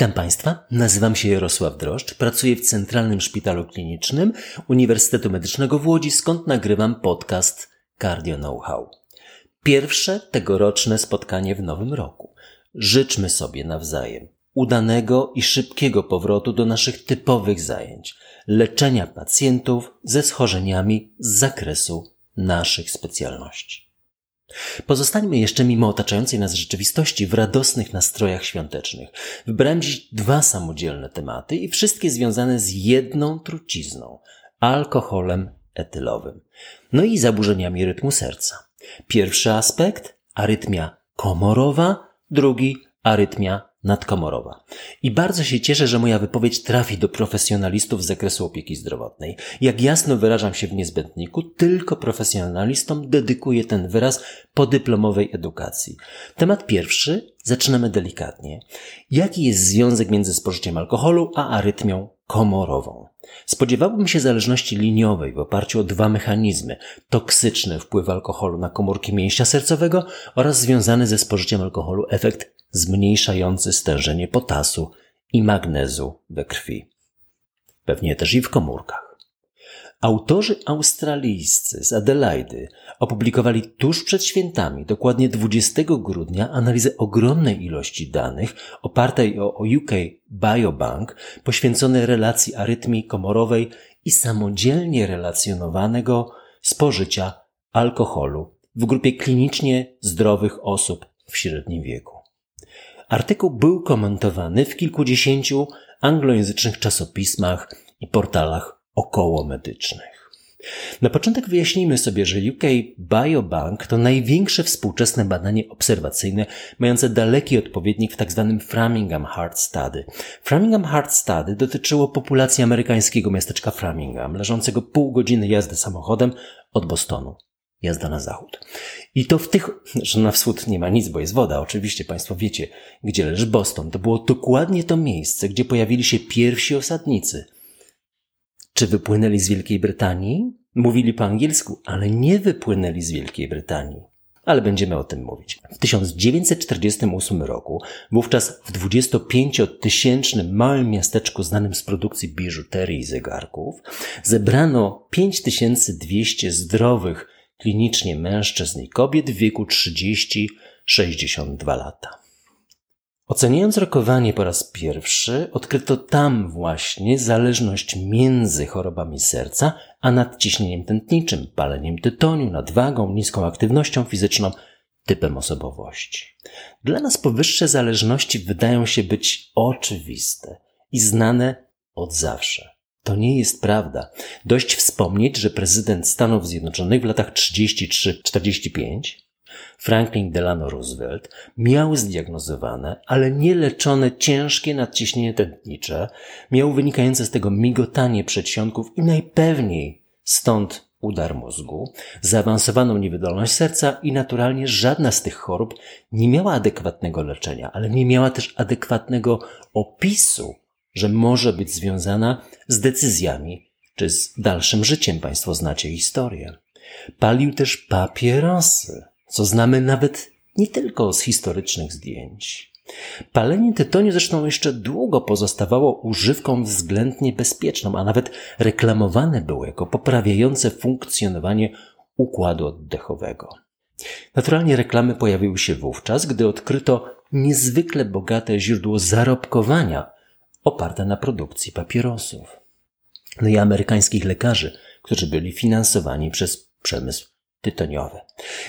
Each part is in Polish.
Witam Państwa, nazywam się Jarosław Droszcz, pracuję w Centralnym Szpitalu Klinicznym Uniwersytetu Medycznego w Łodzi, skąd nagrywam podcast Cardio Know-how. Pierwsze tegoroczne spotkanie w nowym roku. Życzmy sobie nawzajem udanego i szybkiego powrotu do naszych typowych zajęć, leczenia pacjentów ze schorzeniami z zakresu naszych specjalności. Pozostańmy jeszcze mimo otaczającej nas rzeczywistości w radosnych nastrojach świątecznych. Wybrałem dziś dwa samodzielne tematy i wszystkie związane z jedną trucizną alkoholem etylowym. No i zaburzeniami rytmu serca. Pierwszy aspekt arytmia komorowa, drugi arytmia nadkomorowa. I bardzo się cieszę, że moja wypowiedź trafi do profesjonalistów z zakresu opieki zdrowotnej. Jak jasno wyrażam się w niezbędniku, tylko profesjonalistom dedykuję ten wyraz po dyplomowej edukacji. Temat pierwszy zaczynamy delikatnie. Jaki jest związek między spożyciem alkoholu a arytmią komorową? Spodziewałbym się zależności liniowej w oparciu o dwa mechanizmy: toksyczny wpływ alkoholu na komórki mięśnia sercowego oraz związany ze spożyciem alkoholu efekt zmniejszający stężenie potasu i magnezu we krwi. Pewnie też i w komórkach. Autorzy australijscy z Adelaidy opublikowali tuż przed świętami, dokładnie 20 grudnia, analizę ogromnej ilości danych opartej o UK Biobank poświęcone relacji arytmii komorowej i samodzielnie relacjonowanego spożycia alkoholu w grupie klinicznie zdrowych osób w średnim wieku. Artykuł był komentowany w kilkudziesięciu anglojęzycznych czasopismach i portalach okołomedycznych. Na początek wyjaśnijmy sobie, że UK Biobank to największe współczesne badanie obserwacyjne mające daleki odpowiednik w tzw. Tak Framingham Heart Study. Framingham Heart Study dotyczyło populacji amerykańskiego miasteczka Framingham, leżącego pół godziny jazdy samochodem od Bostonu jazda na zachód. I to w tych, że na wschód nie ma nic, bo jest woda, oczywiście Państwo wiecie, gdzie leży Boston. To było dokładnie to miejsce, gdzie pojawili się pierwsi osadnicy. Czy wypłynęli z Wielkiej Brytanii? Mówili po angielsku, ale nie wypłynęli z Wielkiej Brytanii. Ale będziemy o tym mówić. W 1948 roku, wówczas w 25-tysięcznym małym miasteczku znanym z produkcji biżuterii i zegarków, zebrano 5200 zdrowych, klinicznie mężczyzn i kobiet w wieku 30-62 lata. Oceniając rokowanie po raz pierwszy, odkryto tam właśnie zależność między chorobami serca a nadciśnieniem tętniczym, paleniem tytoniu, nadwagą, niską aktywnością fizyczną, typem osobowości. Dla nas powyższe zależności wydają się być oczywiste i znane od zawsze. To nie jest prawda. Dość wspomnieć, że prezydent Stanów Zjednoczonych w latach 33-45 Franklin Delano Roosevelt miał zdiagnozowane, ale nieleczone ciężkie nadciśnienie tętnicze, miał wynikające z tego migotanie przedsionków i najpewniej stąd udar mózgu, zaawansowaną niewydolność serca i naturalnie żadna z tych chorób nie miała adekwatnego leczenia, ale nie miała też adekwatnego opisu że może być związana z decyzjami czy z dalszym życiem. Państwo znacie historię. Palił też papierosy, co znamy nawet nie tylko z historycznych zdjęć. Palenie tytoniu zresztą jeszcze długo pozostawało używką względnie bezpieczną, a nawet reklamowane było jako poprawiające funkcjonowanie układu oddechowego. Naturalnie reklamy pojawiły się wówczas, gdy odkryto niezwykle bogate źródło zarobkowania oparte na produkcji papierosów. No i amerykańskich lekarzy, którzy byli finansowani przez przemysł tytoniowy.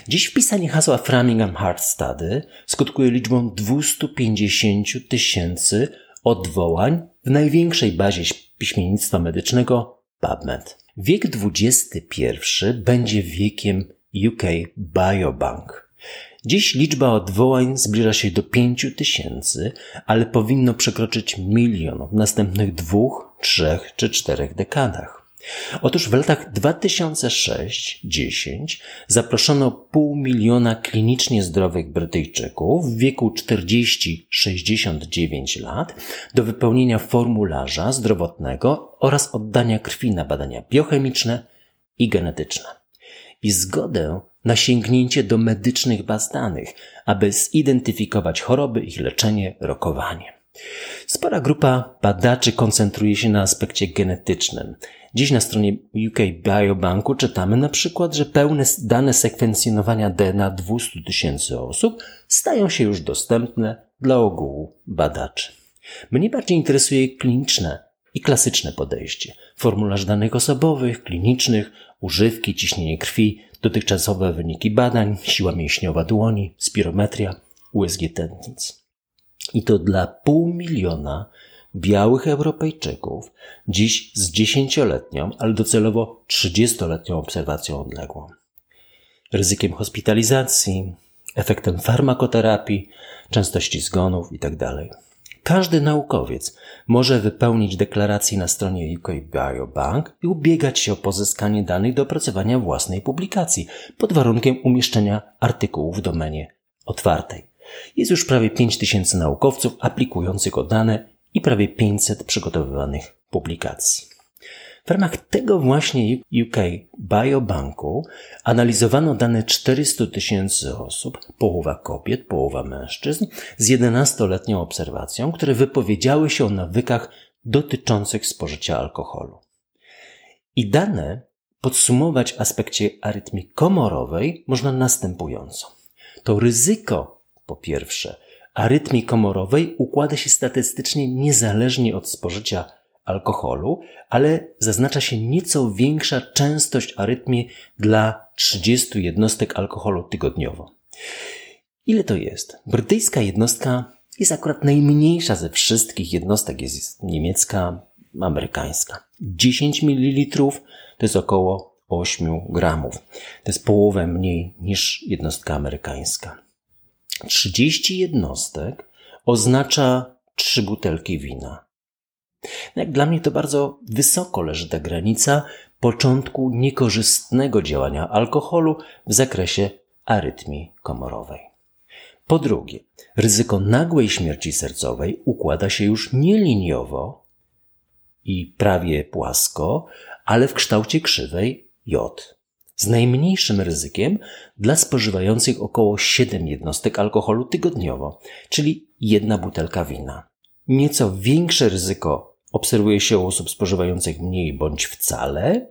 Dziś wpisanie hasła Framingham Heart Study skutkuje liczbą 250 tysięcy odwołań w największej bazie piśmiennictwa medycznego PubMed. Wiek XXI będzie wiekiem UK Biobank. Dziś liczba odwołań zbliża się do pięciu tysięcy, ale powinno przekroczyć milion w następnych dwóch, trzech czy czterech dekadach. Otóż w latach 2006-10 zaproszono pół miliona klinicznie zdrowych Brytyjczyków w wieku 40-69 lat do wypełnienia formularza zdrowotnego oraz oddania krwi na badania biochemiczne i genetyczne. I zgodę na sięgnięcie do medycznych baz danych, aby zidentyfikować choroby, ich leczenie, rokowanie. Spora grupa badaczy koncentruje się na aspekcie genetycznym. Dziś na stronie UK Biobanku czytamy na przykład, że pełne dane sekwencjonowania DNA 200 tysięcy osób stają się już dostępne dla ogółu badaczy. Mnie bardziej interesuje kliniczne i klasyczne podejście. Formularz danych osobowych, klinicznych, używki, ciśnienie krwi, dotychczasowe wyniki badań, siła mięśniowa dłoni, spirometria, USG tętnic. I to dla pół miliona białych Europejczyków, dziś z dziesięcioletnią, ale docelowo trzydziestoletnią obserwacją odległą. Ryzykiem hospitalizacji, efektem farmakoterapii, częstości zgonów itd. Tak każdy naukowiec może wypełnić deklarację na stronie UK Biobank i ubiegać się o pozyskanie danych do opracowania własnej publikacji pod warunkiem umieszczenia artykułu w domenie otwartej. Jest już prawie 5000 naukowców aplikujących o dane i prawie 500 przygotowywanych publikacji. W ramach tego właśnie UK Biobanku analizowano dane 400 tysięcy osób, połowa kobiet, połowa mężczyzn, z 11-letnią obserwacją, które wypowiedziały się o nawykach dotyczących spożycia alkoholu. I dane podsumować w aspekcie arytmii komorowej można następująco. To ryzyko, po pierwsze, arytmii komorowej układa się statystycznie niezależnie od spożycia alkoholu, ale zaznacza się nieco większa częstość arytmii dla 30 jednostek alkoholu tygodniowo. Ile to jest? Brytyjska jednostka jest akurat najmniejsza ze wszystkich jednostek, jest niemiecka, amerykańska. 10 ml to jest około 8 gramów. To jest połowę mniej niż jednostka amerykańska. 30 jednostek oznacza 3 butelki wina. Jak dla mnie to bardzo wysoko leży ta granica początku niekorzystnego działania alkoholu w zakresie arytmii komorowej. Po drugie, ryzyko nagłej śmierci sercowej układa się już nie liniowo i prawie płasko, ale w kształcie krzywej J. Z najmniejszym ryzykiem dla spożywających około 7 jednostek alkoholu tygodniowo, czyli jedna butelka wina. Nieco większe ryzyko obserwuje się u osób spożywających mniej bądź wcale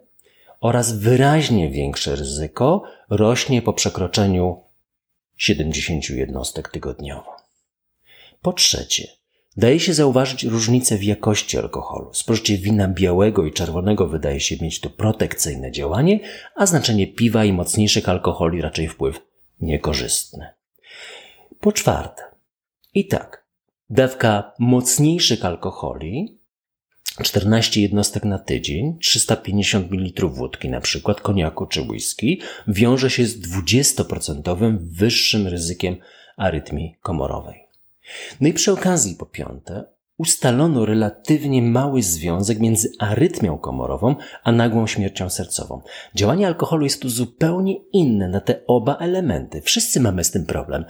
oraz wyraźnie większe ryzyko rośnie po przekroczeniu 70 jednostek tygodniowo. Po trzecie, daje się zauważyć różnicę w jakości alkoholu. Spożycie wina białego i czerwonego wydaje się mieć tu protekcyjne działanie, a znaczenie piwa i mocniejszych alkoholi raczej wpływ niekorzystny. Po czwarte, i tak, dawka mocniejszych alkoholi 14 jednostek na tydzień, 350 ml wódki, na przykład koniaku czy whisky, wiąże się z 20% wyższym ryzykiem arytmii komorowej. No i przy okazji, po piąte, ustalono relatywnie mały związek między arytmią komorową a nagłą śmiercią sercową. Działanie alkoholu jest tu zupełnie inne na te oba elementy. Wszyscy mamy z tym problem.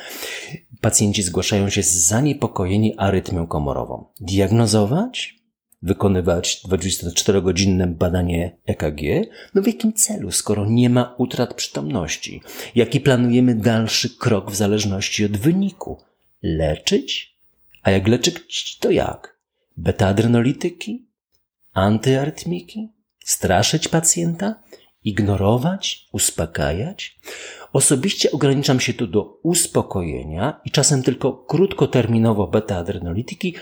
Pacjenci zgłaszają się z zaniepokojeni arytmią komorową. Diagnozować? wykonywać 24-godzinne badanie EKG? No w jakim celu, skoro nie ma utrat przytomności? Jaki planujemy dalszy krok w zależności od wyniku? Leczyć? A jak leczyć, to jak? Beta-adrenolityki? Antyarytmiki? Straszyć pacjenta? Ignorować? Uspokajać? Osobiście ograniczam się tu do uspokojenia i czasem tylko krótkoterminowo beta-adrenolityki,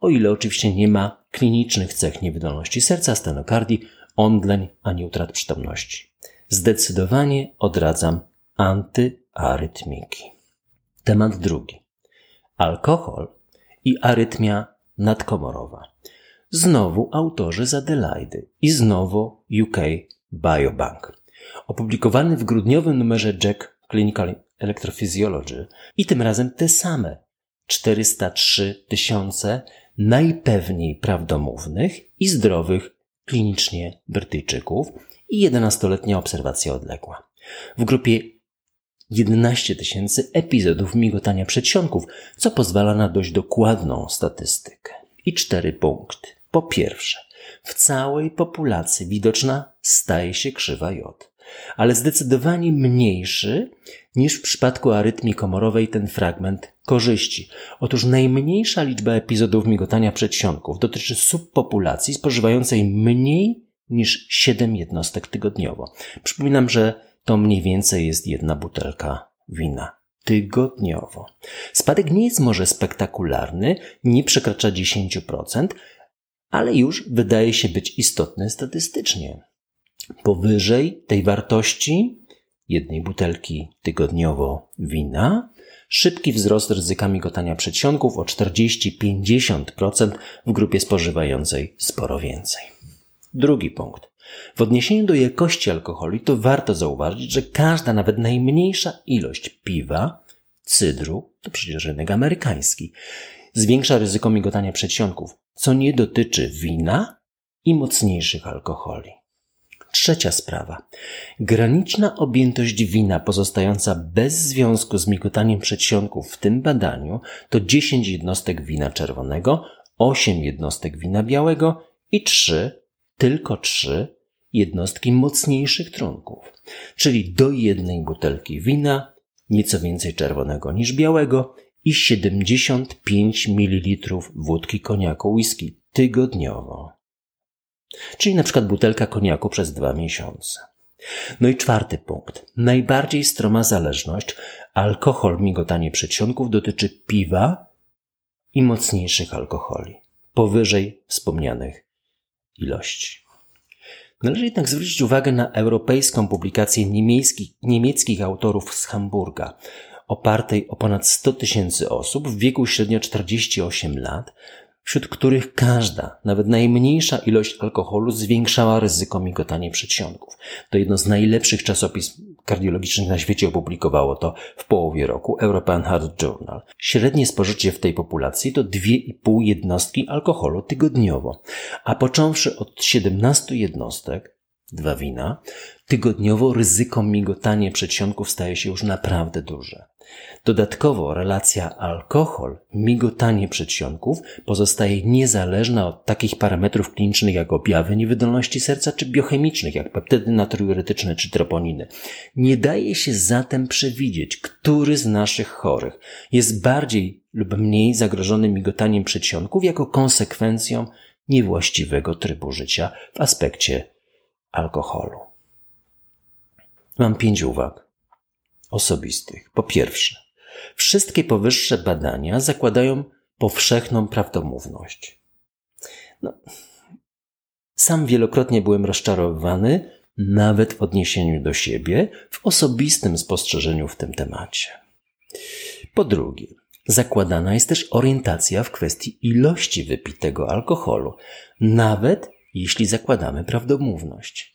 o ile oczywiście nie ma klinicznych cech niewydolności serca, stenokardii, omdleń ani utrat przytomności. Zdecydowanie odradzam antyarytmiki. Temat drugi. Alkohol i arytmia nadkomorowa. Znowu autorzy z Adelaide i znowu UK Biobank. Opublikowany w grudniowym numerze Jack Clinical Electrophysiology i tym razem te same 403 tysiące najpewniej prawdomównych i zdrowych klinicznie Brytyjczyków i 11-letnia obserwacja odległa. W grupie 11 tysięcy epizodów migotania przedsionków, co pozwala na dość dokładną statystykę. I cztery punkty. Po pierwsze, w całej populacji widoczna staje się krzywa J. ale zdecydowanie mniejszy niż w przypadku arytmii komorowej ten fragment korzyści. Otóż najmniejsza liczba epizodów migotania przedsionków dotyczy subpopulacji spożywającej mniej niż 7 jednostek tygodniowo. Przypominam, że to mniej więcej jest jedna butelka wina tygodniowo. Spadek nie jest może spektakularny, nie przekracza 10%, ale już wydaje się być istotny statystycznie. Powyżej tej wartości jednej butelki tygodniowo wina, szybki wzrost ryzyka migotania przedsionków o 40-50% w grupie spożywającej sporo więcej. Drugi punkt. W odniesieniu do jakości alkoholi to warto zauważyć, że każda, nawet najmniejsza ilość piwa, cydru, to przecież rynek amerykański, zwiększa ryzyko migotania przedsionków, co nie dotyczy wina i mocniejszych alkoholi. Trzecia sprawa. Graniczna objętość wina pozostająca bez związku z migotaniem przedsionków w tym badaniu to 10 jednostek wina czerwonego, 8 jednostek wina białego i 3, tylko 3 jednostki mocniejszych trunków, czyli do jednej butelki wina nieco więcej czerwonego niż białego i 75 ml wódki koniaku whisky tygodniowo. Czyli na przykład butelka koniaku przez dwa miesiące. No i czwarty punkt. Najbardziej stroma zależność, alkohol, migotanie przedsionków dotyczy piwa i mocniejszych alkoholi, powyżej wspomnianych ilości. Należy jednak zwrócić uwagę na europejską publikację niemieckich, niemieckich autorów z Hamburga, opartej o ponad 100 tysięcy osób w wieku średnio 48 lat, wśród których każda, nawet najmniejsza ilość alkoholu zwiększała ryzyko migotania przedsionków. To jedno z najlepszych czasopism kardiologicznych na świecie opublikowało to w połowie roku European Heart Journal. Średnie spożycie w tej populacji to 2,5 jednostki alkoholu tygodniowo, a począwszy od 17 jednostek, dwa wina, tygodniowo ryzyko migotania przedsionków staje się już naprawdę duże. Dodatkowo relacja alkohol-migotanie przedsionków pozostaje niezależna od takich parametrów klinicznych jak objawy niewydolności serca czy biochemicznych jak peptydy natriuretyczne czy troponiny. Nie daje się zatem przewidzieć, który z naszych chorych jest bardziej lub mniej zagrożony migotaniem przedsionków jako konsekwencją niewłaściwego trybu życia w aspekcie alkoholu. Mam pięć uwag osobistych. Po pierwsze, wszystkie powyższe badania zakładają powszechną prawdomówność. No, sam wielokrotnie byłem rozczarowany, nawet w odniesieniu do siebie, w osobistym spostrzeżeniu w tym temacie. Po drugie, zakładana jest też orientacja w kwestii ilości wypitego alkoholu, nawet jeśli zakładamy prawdomówność.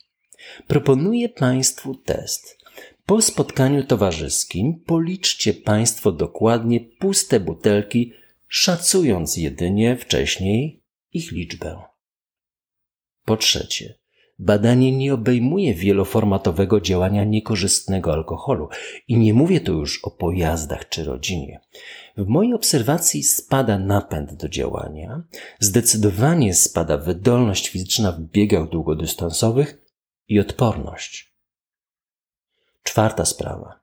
Proponuję Państwu test. Po spotkaniu towarzyskim policzcie Państwo dokładnie puste butelki, szacując jedynie wcześniej ich liczbę. Po trzecie, badanie nie obejmuje wieloformatowego działania niekorzystnego alkoholu i nie mówię tu już o pojazdach czy rodzinie. W mojej obserwacji spada napęd do działania, zdecydowanie spada wydolność fizyczna w biegach długodystansowych i odporność. Czwarta sprawa.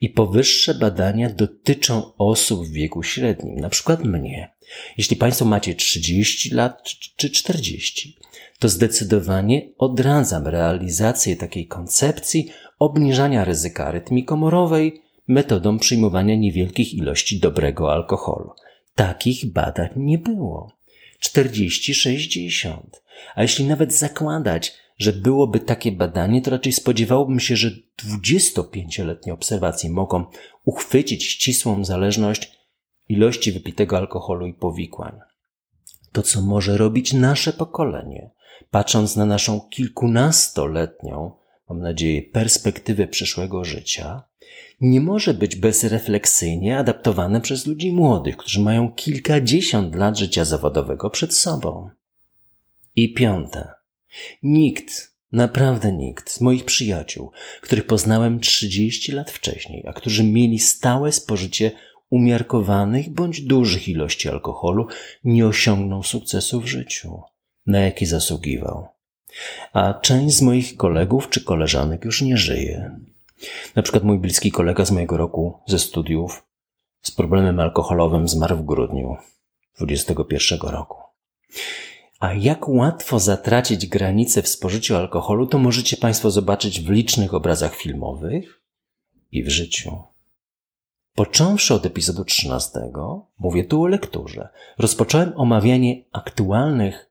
I powyższe badania dotyczą osób w wieku średnim, na przykład mnie. Jeśli Państwo macie 30 lat czy 40, to zdecydowanie odradzam realizację takiej koncepcji obniżania ryzyka arytmii komorowej metodą przyjmowania niewielkich ilości dobrego alkoholu. Takich badań nie było. 40-60. A jeśli nawet zakładać, że byłoby takie badanie, to raczej spodziewałbym się, że 25-letnie obserwacje mogą uchwycić ścisłą zależność ilości wypitego alkoholu i powikłań. To, co może robić nasze pokolenie, patrząc na naszą kilkunastoletnią, mam nadzieję, perspektywę przyszłego życia, nie może być bezrefleksyjnie adaptowane przez ludzi młodych, którzy mają kilkadziesiąt lat życia zawodowego przed sobą. I piąte. Nikt, naprawdę nikt z moich przyjaciół, których poznałem 30 lat wcześniej, a którzy mieli stałe spożycie umiarkowanych bądź dużych ilości alkoholu, nie osiągnął sukcesu w życiu, na jaki zasługiwał. A część z moich kolegów czy koleżanek już nie żyje. Na przykład mój bliski kolega z mojego roku ze studiów z problemem alkoholowym zmarł w grudniu 21 roku. A jak łatwo zatracić granice w spożyciu alkoholu, to możecie Państwo zobaczyć w licznych obrazach filmowych i w życiu. Począwszy od epizodu 13, mówię tu o lekturze, rozpocząłem omawianie aktualnych,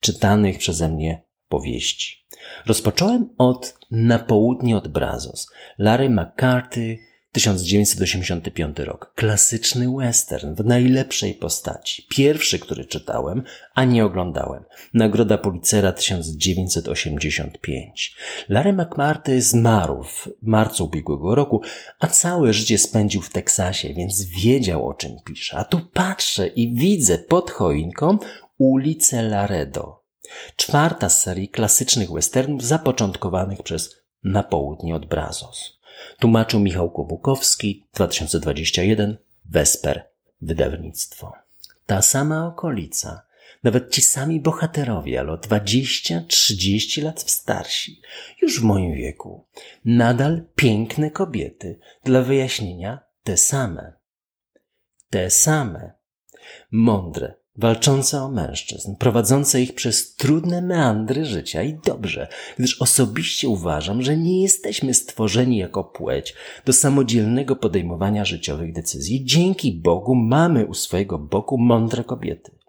czytanych przeze mnie powieści. Rozpocząłem od Na południe od Brazos, Larry McCarthy, 1985 rok. Klasyczny western w najlepszej postaci. Pierwszy, który czytałem, a nie oglądałem. Nagroda Pulitzera 1985. Larry McMarty zmarł w marcu ubiegłego roku, a całe życie spędził w Teksasie, więc wiedział o czym pisze. A tu patrzę i widzę pod choinką ulicę Laredo. Czwarta z serii klasycznych westernów zapoczątkowanych przez Na południe od Brazos. Tłumaczył Michał Kłobukowski, 2021, Wesper, wydawnictwo. Ta sama okolica, nawet ci sami bohaterowie, ale o 20-30 lat starsi, już w moim wieku, nadal piękne kobiety, dla wyjaśnienia te same. Te same. Mądre, walczące o mężczyzn, prowadzące ich przez trudne meandry życia i dobrze, gdyż osobiście uważam, że nie jesteśmy stworzeni jako płeć do samodzielnego podejmowania życiowych decyzji. Dzięki Bogu mamy u swojego boku mądre kobiety.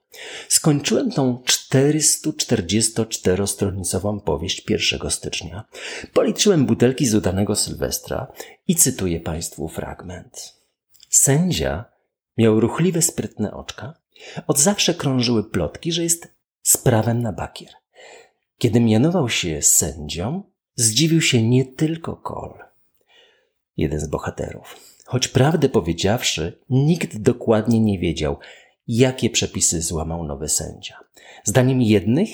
Skończyłem tą 444-stronicową powieść 1 stycznia. Policzyłem butelki z udanego Sylwestra i cytuję Państwu fragment. Sędzia miał ruchliwe, sprytne oczka, od zawsze krążyły plotki, że jest sprawem na bakier. Kiedy mianował się sędzią, zdziwił się nie tylko Kol, jeden z bohaterów. Choć prawdę powiedziawszy, nikt dokładnie nie wiedział, jakie przepisy złamał nowy sędzia. Zdaniem jednych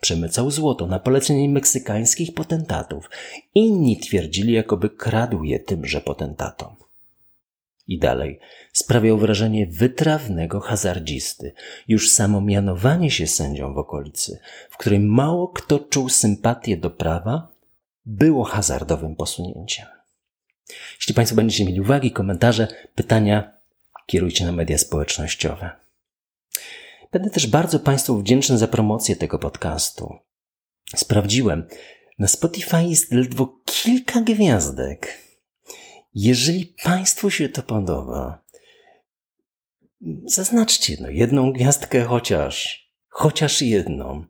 przemycał złoto na polecenie meksykańskich potentatów, inni twierdzili, jakoby kradł je tymże potentatom. I dalej sprawiał wrażenie wytrawnego hazardzisty. Już samo mianowanie się sędzią w okolicy, w której mało kto czuł sympatię do prawa, było hazardowym posunięciem. Jeśli Państwo będziecie mieli uwagi, komentarze, pytania, kierujcie na media społecznościowe. Będę też bardzo Państwu wdzięczny za promocję tego podcastu. Sprawdziłem, na Spotify jest ledwo kilka gwiazdek. Jeżeli Państwu się to podoba, zaznaczcie no, jedną gwiazdkę chociaż, chociaż jedną.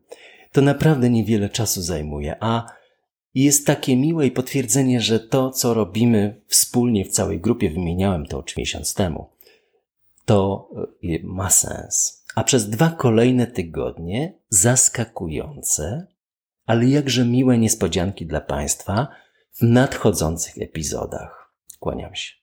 To naprawdę niewiele czasu zajmuje, a jest takie miłe i potwierdzenie, że to, co robimy wspólnie w całej grupie, wymieniałem to miesiąc temu, to e, ma sens. A przez dwa kolejne tygodnie zaskakujące, ale jakże miłe niespodzianki dla Państwa w nadchodzących epizodach. Kłaniam się.